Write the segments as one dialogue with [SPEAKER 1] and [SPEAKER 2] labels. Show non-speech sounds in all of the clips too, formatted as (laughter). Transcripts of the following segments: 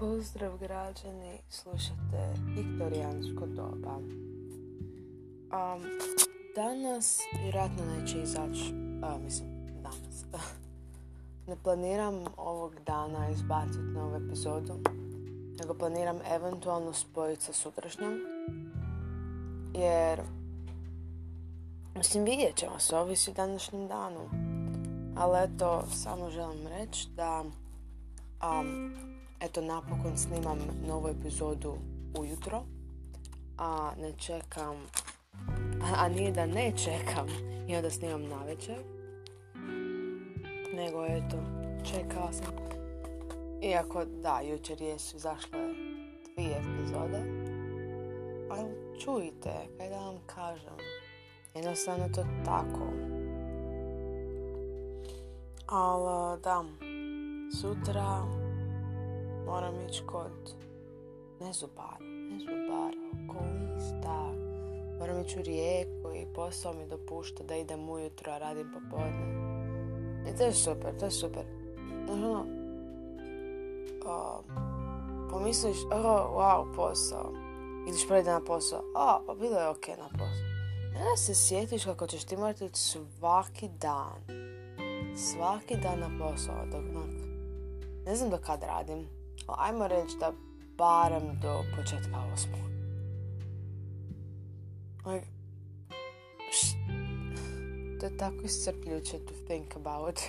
[SPEAKER 1] Pozdrav građani, slušate Viktorijansko doba. Um, danas vjerojatno neće izaći, mislim danas. (laughs) ne planiram ovog dana izbaciti novu epizodu, nego planiram eventualno spojiti sa sutrašnjom. Jer, mislim, vidjet ćemo se, ovisi današnjim danom. Ali eto, samo želim reći da um, eto napokon snimam novu epizodu ujutro, a ne čekam, a, nije da ne čekam i onda snimam na večer, nego eto, čekala sam. Iako da, jučer jesu izašle dvije epizode, ali čujte, kaj da vam kažem, jednostavno to tako. Ali da, sutra moram ići kod ne zubara, ne zubara, okulista. Moram ići u rijeku i posao mi dopušta da idem ujutro, a radim popodne. I to je super, to je super. Znači ono, pomisliš, oh, wow, posao. Ideš prvi na posao, a, pa bilo je ok na posao. Ne se sjetiš kako ćeš ti morati svaki dan. Svaki dan na posao. Dok, ne znam do kad radim ajmo reći da barem do početka osmog. Like, to je tako iscrpljuće to think about.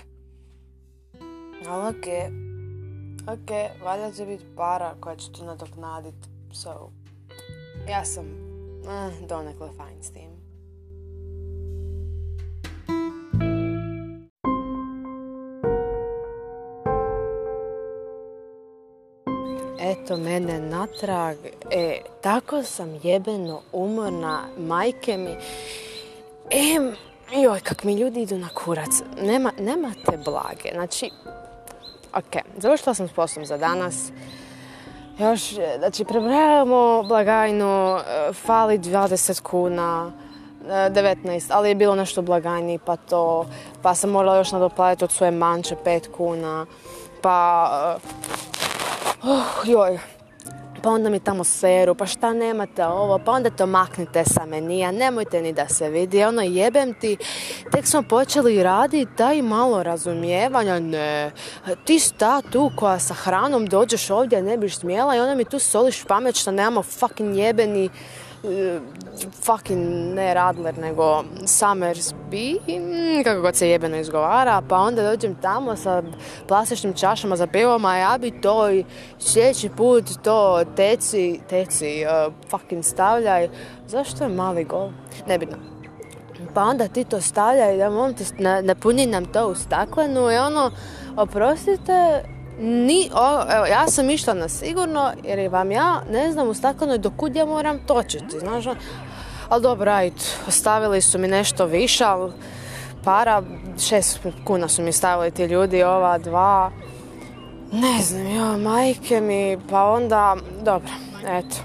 [SPEAKER 1] Ali ok, ok, valjda će biti para koja će to nadoknadit. So, ja sam eh, donekle fine s tim. Eto mene natrag. E, tako sam jebeno umorna, majke mi. E, joj, kak mi ljudi idu na kurac. Nema, nemate blage. Znači, ok, završila sam s poslom za danas. Još, znači, prebrajamo blagajnu, e, fali 20 kuna, 19, e, ali je bilo nešto blagajni, pa to, pa sam morala još nadoplatiti od svoje manče 5 kuna, pa oh, joj, pa onda mi tamo seru, pa šta nemate ovo, pa onda to maknite sa menija, nemojte ni da se vidi, ono jebem ti, tek smo počeli raditi, daj malo razumijevanja, ne, ti sta tu koja sa hranom dođeš ovdje, ne biš smjela i onda mi tu soliš pamet što nemamo fucking jebeni fucking ne Radler nego Summersby kako god se jebeno izgovara pa onda dođem tamo sa plastičnim čašama za pivom a ja bi to i sljedeći put to teci teci uh, fucking stavljaj. Zašto je mali gol? Nebitno. Pa onda ti to stavljaj da molim ti napuni nam to u staklenu i ono oprostite ni, evo, ja sam išla na sigurno jer vam ja ne znam u staklenoj do kud ja moram točiti, znaš, ali dobro, ajde, ostavili su mi nešto više, ali para, šest kuna su mi stavili ti ljudi, ova dva, ne znam, ja, majke mi, pa onda, dobro, eto,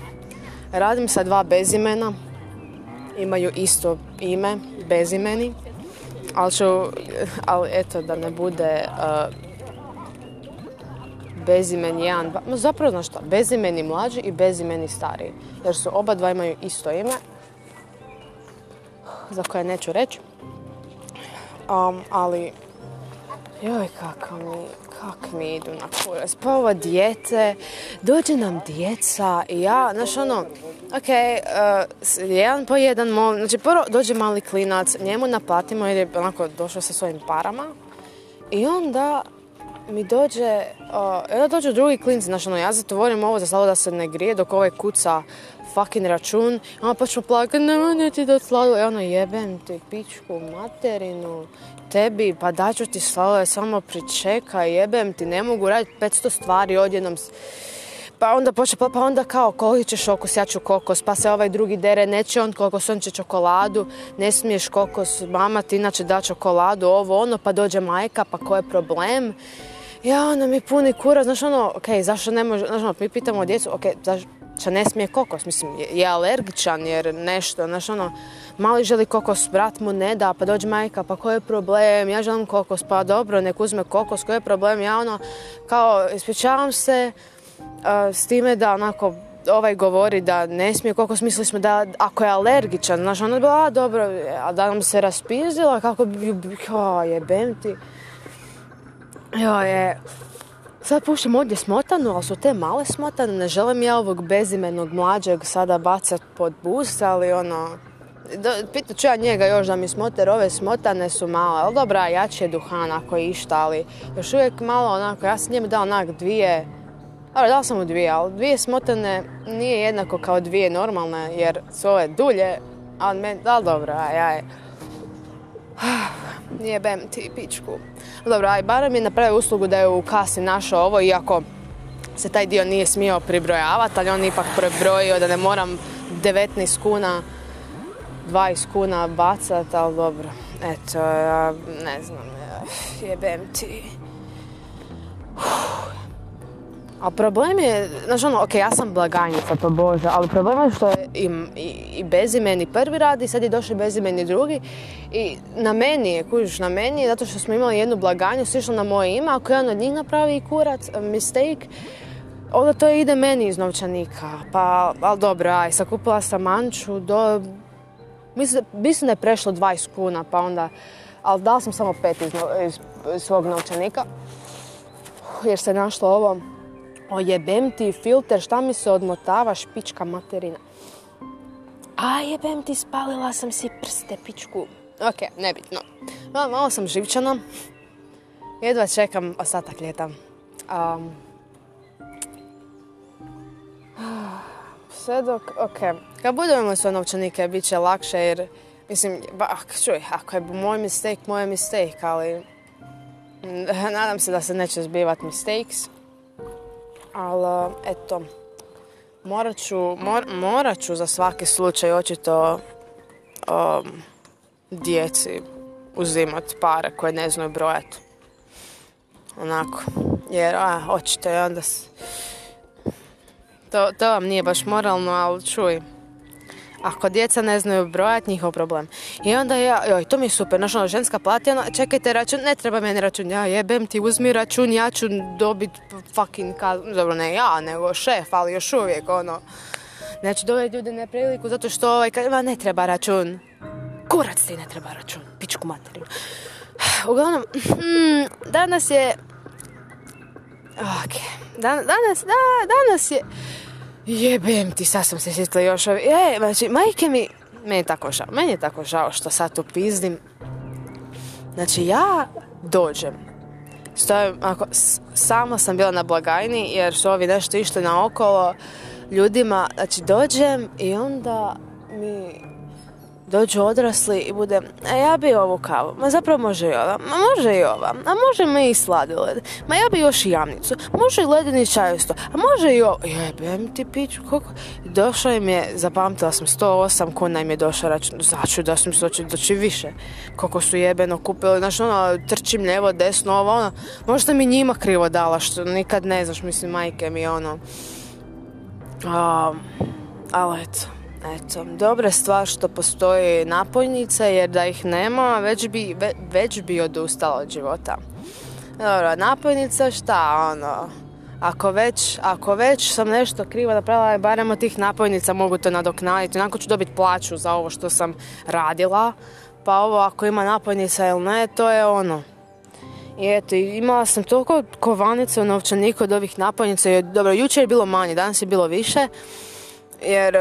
[SPEAKER 1] radim sa dva bezimena, imaju isto ime, bezimeni, ali ću, ali eto, da ne bude bezimeni jedan, no zapravo znaš šta, bezimeni mlađi i bezimeni stariji. Jer su oba dva imaju isto ime, za koje neću reći. Um, ali, joj kak mi, kak mi idu na kurac. Pa ovo dijete, dođe nam djeca i ja, znaš ono, ok, uh, jedan po jedan, znači prvo dođe mali klinac, njemu naplatimo jer je onako došao sa svojim parama i onda mi dođe, uh, dođe drugi klinci, znači ono, ja zatvorim ovo za slavo da se ne grije dok ovaj kuca fucking račun, a pa ću plakati, ne ti da slavo, ja ono jebem ti pičku materinu, tebi, pa daću ti slavo, samo pričekaj, jebem ti, ne mogu raditi 500 stvari odjednom, pa onda poče, pa, pa onda kao koji ćeš okus, ja ću kokos, pa se ovaj drugi dere, neće on kokos, on će čokoladu, ne smiješ kokos, mama ti inače da čokoladu, ovo ono, pa dođe majka, pa ko je problem? Ja, ona mi puni kura, znaš ono, ok, zašto ne može, znaš ono, mi pitamo djecu, ok, zašto ne smije kokos, mislim, je, alergičan jer nešto, znaš ono, mali želi kokos, brat mu ne da, pa dođe majka, pa koji je problem, ja želim kokos, pa dobro, nek uzme kokos, koji je problem, ja ono, kao, ispričavam se, s time da onako ovaj govori da ne smije, koliko smisli smo da ako je alergičan, znaš, bila, a dobro, a da nam se raspizdila, kako bi, o, jebem ti. Jo, je, sad pušim ovdje smotanu, ali su te male smotane, ne želim ja ovog bezimenog mlađeg sada bacat pod bus, ali ono, pitat ću ja njega još da mi smoter, ove smotane su male, ali dobra, jači je duhan ako je išta, ali još uvijek malo onako, ja sam njemu dao onak dvije, dobro, dao sam mu dvije, ali dvije smotane nije jednako kao dvije normalne, jer su ove dulje, ali da dobro, aj, aj. Jebem ti pičku. Dobro, aj, barem je napravio uslugu da je u kasi našao ovo, iako se taj dio nije smio pribrojavati, ali on ipak prebrojio da ne moram 19 kuna 20 kuna bacat, ali dobro. Eto, ja ne znam, jebem ti. A problem je, znači ono, ok, ja sam blagajnica, to bože, ali problem je što je i, i, i bezimeni prvi radi, sad je došao bezimeni drugi. I na meni je, kužiš, na meni je, zato što smo imali jednu blaganju, svi na moje ime, ako jedan od njih napravi kurac, mistake, onda to ide meni iz novčanika. Pa, ali dobro, aj, sakupila sam manču do Mislim, mislim da je prešlo 20 kuna, pa onda, ali dala sam samo pet iz, iz, svog novčanika. Jer se našlo ovo, o jebem ti filter, šta mi se odmotava, špička materina. A jebem ti, spalila sam si prste, pičku. Ok, nebitno. Malo, malo sam živčana. Jedva čekam ostatak ljeta. Um, (sighs) sve dok, ok, kad budemo svoje novčanike, bit će lakše jer, mislim, ba, čuj, ako je moj mistake, moj mistake, ali nadam se da se neće zbivati mistakes. Ali, eto, morat ću, morat ću za svaki slučaj očito um, djeci uzimat pare koje ne znaju brojati. Onako, jer, a, očito je onda... To, to vam nije baš moralno, ali čuj, ako djeca ne znaju brojati, njihov problem. I onda ja, joj, to mi je super, znaš ono, ženska plati, ono, čekajte račun, ne treba meni račun, ja jebem ti, uzmi račun, ja ću dobit fucking kaznu, dobro ne ja, nego šef, ali još uvijek, ono, znači dovedi ljude nepriliku zato što ovaj, ma ne treba račun, kurac ti ne treba račun, pičku materiju. Uglavnom, hmm, danas je, ok, danas, da, danas je, Jebem ti, sad sam se sjetila još ovi. E, znači, majke mi, meni je tako žao, meni je tako žao što sad tu pizdim. Znači, ja dođem, stojim, ako, samo sam bila na blagajni jer su ovi nešto išli naokolo ljudima, znači dođem i onda mi dođu odrasli i bude, a ja bi ovu kavu, ma zapravo može i ova, ma može i ova, a može mi i sladoled, ma ja bi još i jamnicu, može i ledeni čaj isto, a može i ovo, jebem ti piću, koliko, došao im je, zapamtila sam, 108 kuna im je došao račun, znači da sam se doći više, koliko su jebeno kupili, znači ono, trčim lijevo, desno, ovo, ono, možda mi njima krivo dala, što nikad ne znaš, mislim, majke mi, ono, um, ali eto, Eto, dobra stvar što postoji napojnica jer da ih nema već bi, već bi odustala od života. Dobro, napojnica šta ono, ako već, ako već sam nešto krivo napravila, barem od tih napojnica mogu to nadoknaditi. Onako ću dobiti plaću za ovo što sam radila. Pa ovo ako ima napojnica ili ne, to je ono. I eto, imala sam toliko kovanica u novčaniku od ovih napojnica. Dobro, jučer je bilo manje, danas je bilo više. Jer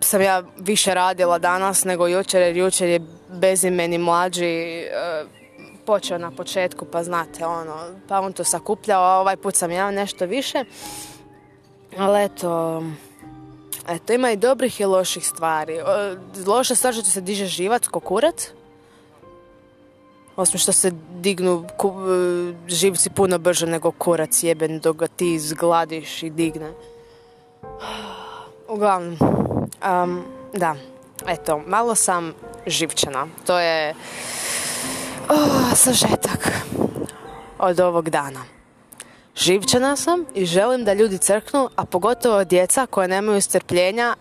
[SPEAKER 1] sam ja više radila danas nego jučer jer jučer je bezimeni mlađi e, počeo na početku pa znate ono pa on to sakupljao a ovaj put sam ja nešto više. Ali eto eto ima i dobrih i loših stvari. Loša stvar što se diže živac ko kurac osim što se dignu e, živci puno brže nego kurac jeben dok ga ti zgladiš i digne. (sighs) Uglavnom Um, da, eto, malo sam živčana. To je oh, sažetak od ovog dana. Živčana sam i želim da ljudi crknu, a pogotovo djeca koja nemaju strpljenja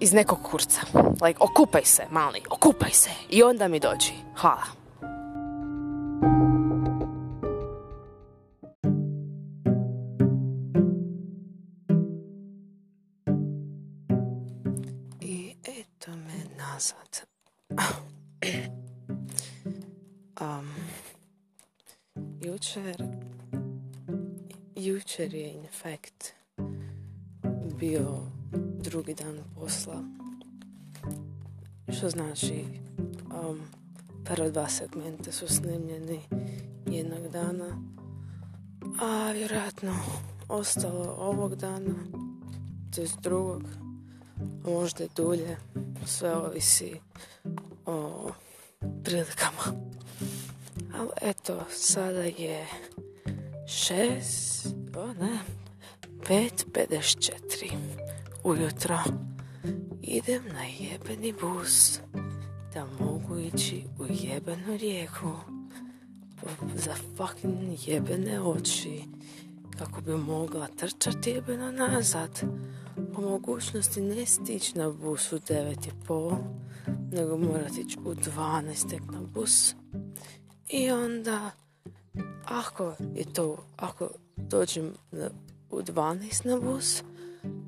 [SPEAKER 1] iz nekog kurca. Like, okupaj se, mali, okupaj se. I onda mi dođi. Hvala. Um, jučer, jučer je in fact bio drugi dan posla. Što znači um, prva dva segmenta su snimljeni jednog dana, a vjerojatno ostalo ovog dana, to je drugog, možda dulje, sve ovisi o prilikama. Ali eto, sada je šest, o ne, pet, četiri. Ujutro. Idem na jebeni bus da mogu ići u jebenu rijeku. Za fucking jebene oči kako bi mogla trčati jebeno nazad. Po mogućnosti ne stići na bus u pol nego morati ići u 12 tek na bus i onda ako je to ako dođem u 12 na bus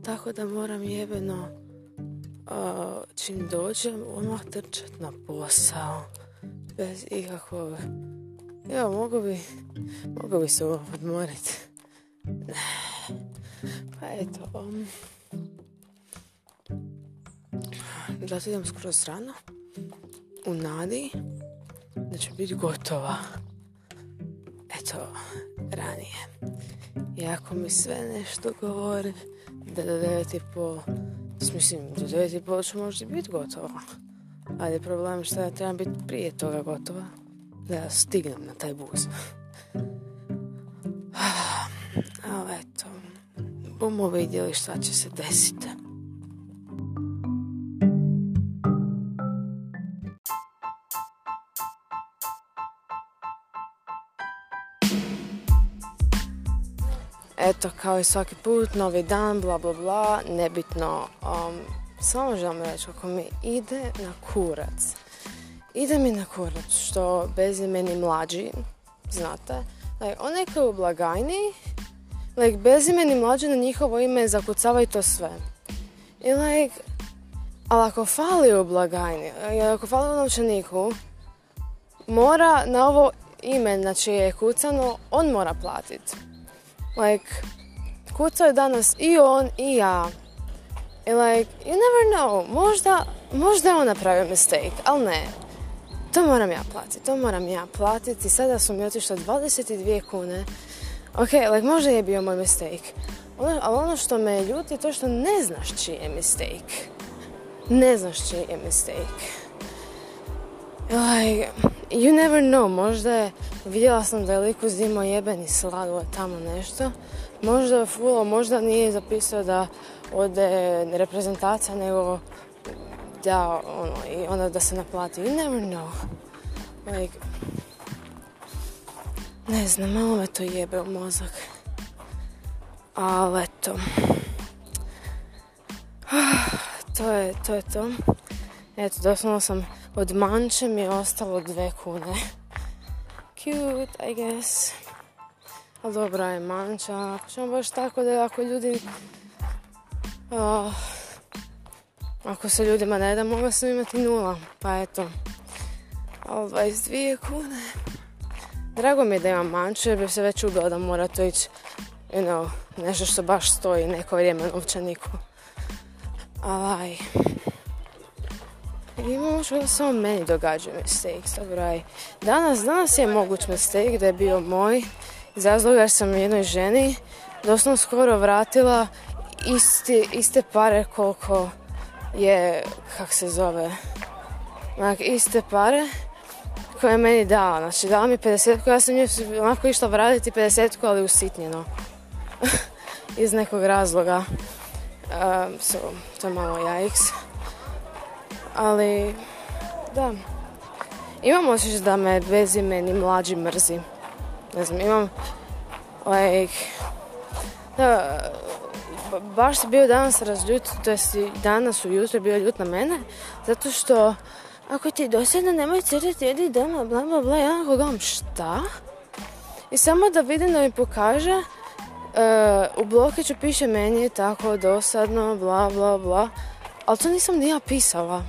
[SPEAKER 1] tako da moram jebeno čim dođem odmah trčat na posao bez ikakvog Evo, mogu bi, mogu bi se odmoriti. Pa eto, um, zato idem skroz rano u nadi da će biti gotova. Eto, ranije. Iako mi sve nešto govori da do devet i pol, mislim, do devet i pol će možda biti gotova. Ali problem je što ja trebam biti prije toga gotova da stignem na taj bus. (sighs) Ali eto, bomo vidjeli šta će se desiti. Eto, kao i svaki put, novi dan, bla bla bla, nebitno. Um, samo želim reći, ako mi ide na kurac, ide mi na kurac što bezimeni mlađi, znate, like, koji u blagajni, like, bezimeni mlađi na njihovo ime zakucavaju to sve. I like, ali ako fali u blagajni, ako fali u novčaniku, mora na ovo ime na čije je kucano, on mora platiti. Like, kucao je danas i on i ja. I like, you never know, možda, možda je on napravio mistake, ali ne. To moram ja platiti, to moram ja platiti. Sada su mi otišle 22 kune. Ok, like, možda je bio moj mistake. Ono, ali ono što me ljuti je to što ne znaš čiji je mistake. Ne znaš čiji je mistake. Like, you never know, možda je, vidjela sam da je lik uzimao jebeni sladoled tamo nešto. Možda je fulo, možda nije zapisao da ode reprezentacija, nego da, ono, i onda da se naplati. You never know. Like, ne znam, malo me to jebe u mozak. Ali eto. (sighs) To je, to je to. Eto, doslovno sam od manče mi je ostalo dve kune. Cute, I guess. Ali dobra je manča. Baš tako da ako ljudi... Uh, ako se ljudima ne da, mogla sam imati nula. Pa eto. Ali 22 kune. Drago mi je da imam manču jer bi se već ubila da mora to ići you know, nešto što baš stoji neko vrijeme novčaniku. Ali imamo što samo meni događa mistakes, dobro Danas, danas je moguć mistake da je bio moj iz razloga jer sam jednoj ženi doslovno skoro vratila isti, iste pare koliko je, kak se zove, onak, iste pare koje je meni dala. Znači, dala mi 50 ja sam nju onako išla vratiti 50 ali usitnjeno. (laughs) Iz nekog razloga. Um, so, to je malo jajks. Ali, da. Imam osjećaj da me bezimeni mlađi mrzi. Ne znam, imam like, da, baš se bio danas razljut, to jest danas ujutro bio ljut na mene, zato što ako ti dosadno nemoj crtati, jedi doma, bla bla bla, ja gledam šta? I samo da vidim da mi pokaže, uh, u blokiću piše meni je tako dosadno, bla bla bla, ali to nisam ni ja pisala.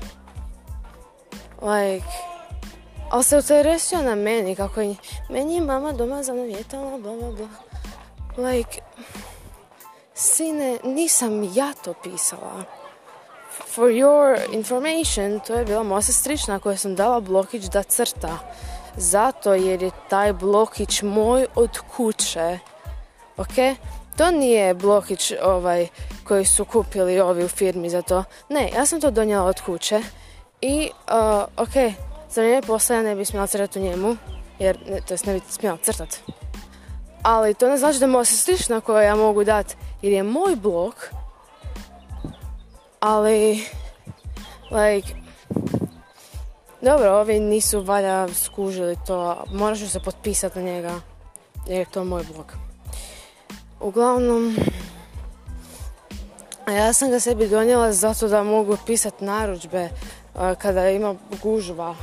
[SPEAKER 1] Like, ali se uteresio na meni, kako je, meni je mama doma zanavjetala, bla bla bla. Like, sine, nisam ja to pisala. For your information, to je bila moja sestrična koja sam dala blokić da crta. Zato jer je taj blokić moj od kuće. Ok? To nije blokić ovaj koji su kupili ovi u firmi za to. Ne, ja sam to donijela od kuće. I, uh, ok, za vrijeme posla ja ne bi smjela crtati u njemu. Jer, ne, to jest ne bi smjela crtati. Ali to ne znači da moja sestrična koja ja mogu dati jer je moj blok. Ali, like, dobro, ovi nisu valja skužili to, moraš se potpisati na njega, jer je to moj blog. Uglavnom, ja sam ga sebi donijela zato da mogu pisati narudžbe kada ima gužva,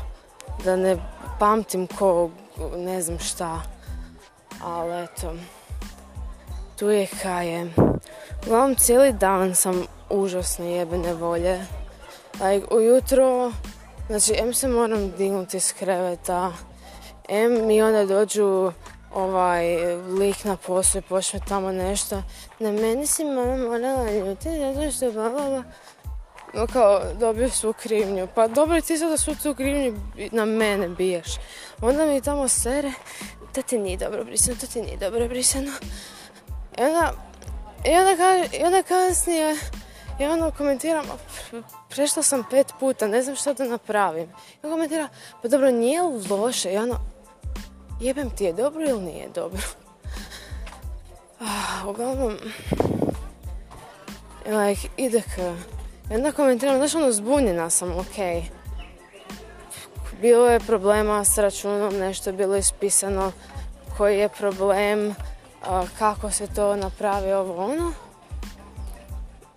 [SPEAKER 1] da ne pamtim ko ne znam šta. Ali eto, tu je kaj je. Uglavnom, cijeli dan sam užasne jebene volje. Like, ujutro Znači, em se moram dignuti iz kreveta, em mi onda dođu ovaj lik na poslu i počne tamo nešto. Na meni si mama morala ljuti zato što baba no kao dobio svu krivnju. Pa dobro ti sada svu tu krivnju na mene biješ. Onda mi tamo sere, to ti nije dobro brisano, to ti nije dobro brisano. I onda, i onda, i onda kasnije, ja ono komentiram, prešla sam pet puta, ne znam što da napravim. Ja komentira, pa dobro, nije loše? I ono, jebem ti je dobro ili nije dobro? Ah, uglavnom, like, ide k... I onda komentiram, znaš ono, zbunjena sam, ok. Bilo je problema s računom, nešto je bilo ispisano, koji je problem, kako se to napravi, ovo ono.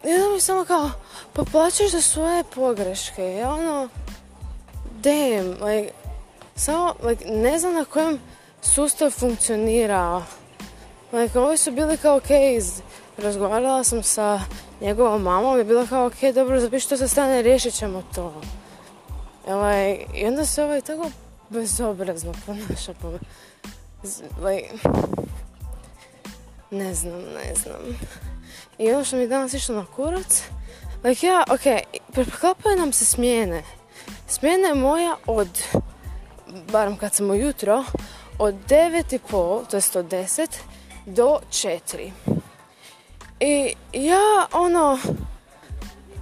[SPEAKER 1] I onda mi samo kao, pa plaćaš za svoje pogreške. Ja ono, damn, like, samo, like, ne znam na kojem sustav funkcionira. Like, ovi su bili kao, ok, razgovarala sam sa njegovom mamom i bila kao, ok, dobro, zapiši što se stane, riješit ćemo to. Like, I onda se ovaj tako bezobrazno ponaša po like, ne znam, ne znam. I ono što mi danas išlo na kurac, like ja, ok, preklapaju nam se smjene. Smjena je moja od, barem kad sam ujutro, od 9.30, to jest od 10, do 4. I ja, ono,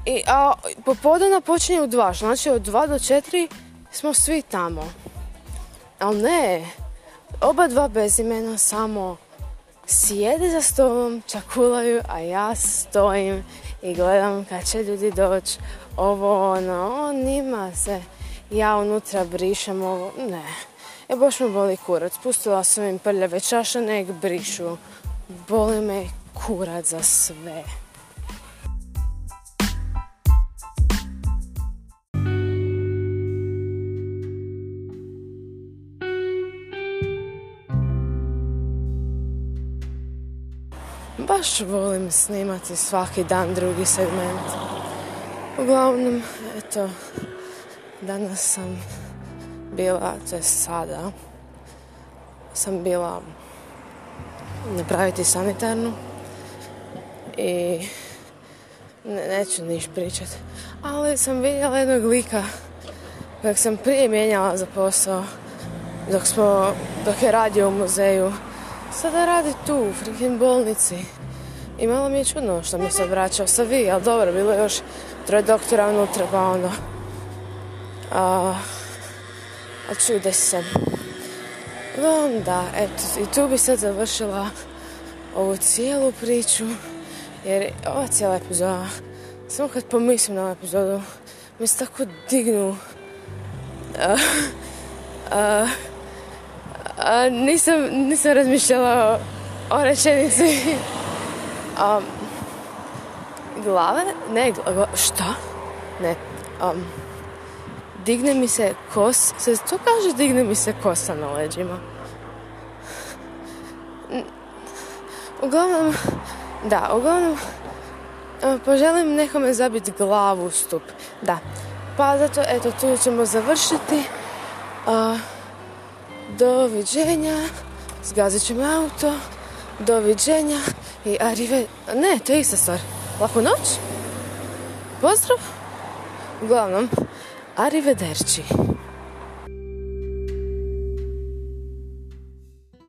[SPEAKER 1] i, a popodana počinje u 2, znači od 2 do 4 smo svi tamo. Ali ne, oba dva bez imena samo sjede za stolom, čakulaju, a ja stojim i gledam kad će ljudi doći. Ovo, ono, on nima se. Ja unutra brišem ovo, ne. E, baš me boli kurac. Pustila sam im prljave čaše, nek brišu. Boli me kurac za sve. baš volim snimati svaki dan drugi segment. Uglavnom, eto, danas sam bila, to sada, sam bila napraviti sanitarnu i ne, neću niš pričat. Ali sam vidjela jednog lika kojeg sam prije mijenjala za posao dok, smo, dok je radio u muzeju. Sada radi tu, u frikin bolnici. I malo mi je čudno što mi se obraćao sa vi, ali dobro, bilo je još troje doktora unutra, pa. A, a čude se. Onda, eto, i tu bi sad završila ovu cijelu priču, jer ova cijela epizoda, samo kad pomislim na ovu epizodu, mi se tako dignu. A, a, a, nisam, nisam razmišljala o, o rečenici. Um, glava, ne, gla, šta? Ne, um, digne mi se kos, se to kaže digne mi se kosa na leđima. Uglavnom, da, uglavnom, poželim nekome zabiti glavu u stup. Da, Pa zato, eto, tu ćemo završiti. Doviđenja. Zgazit ćemo auto. Doviđenja. I arrive... Ne, to je ista stvar. Laku noć. Pozdrav. Uglavnom, arrivederci.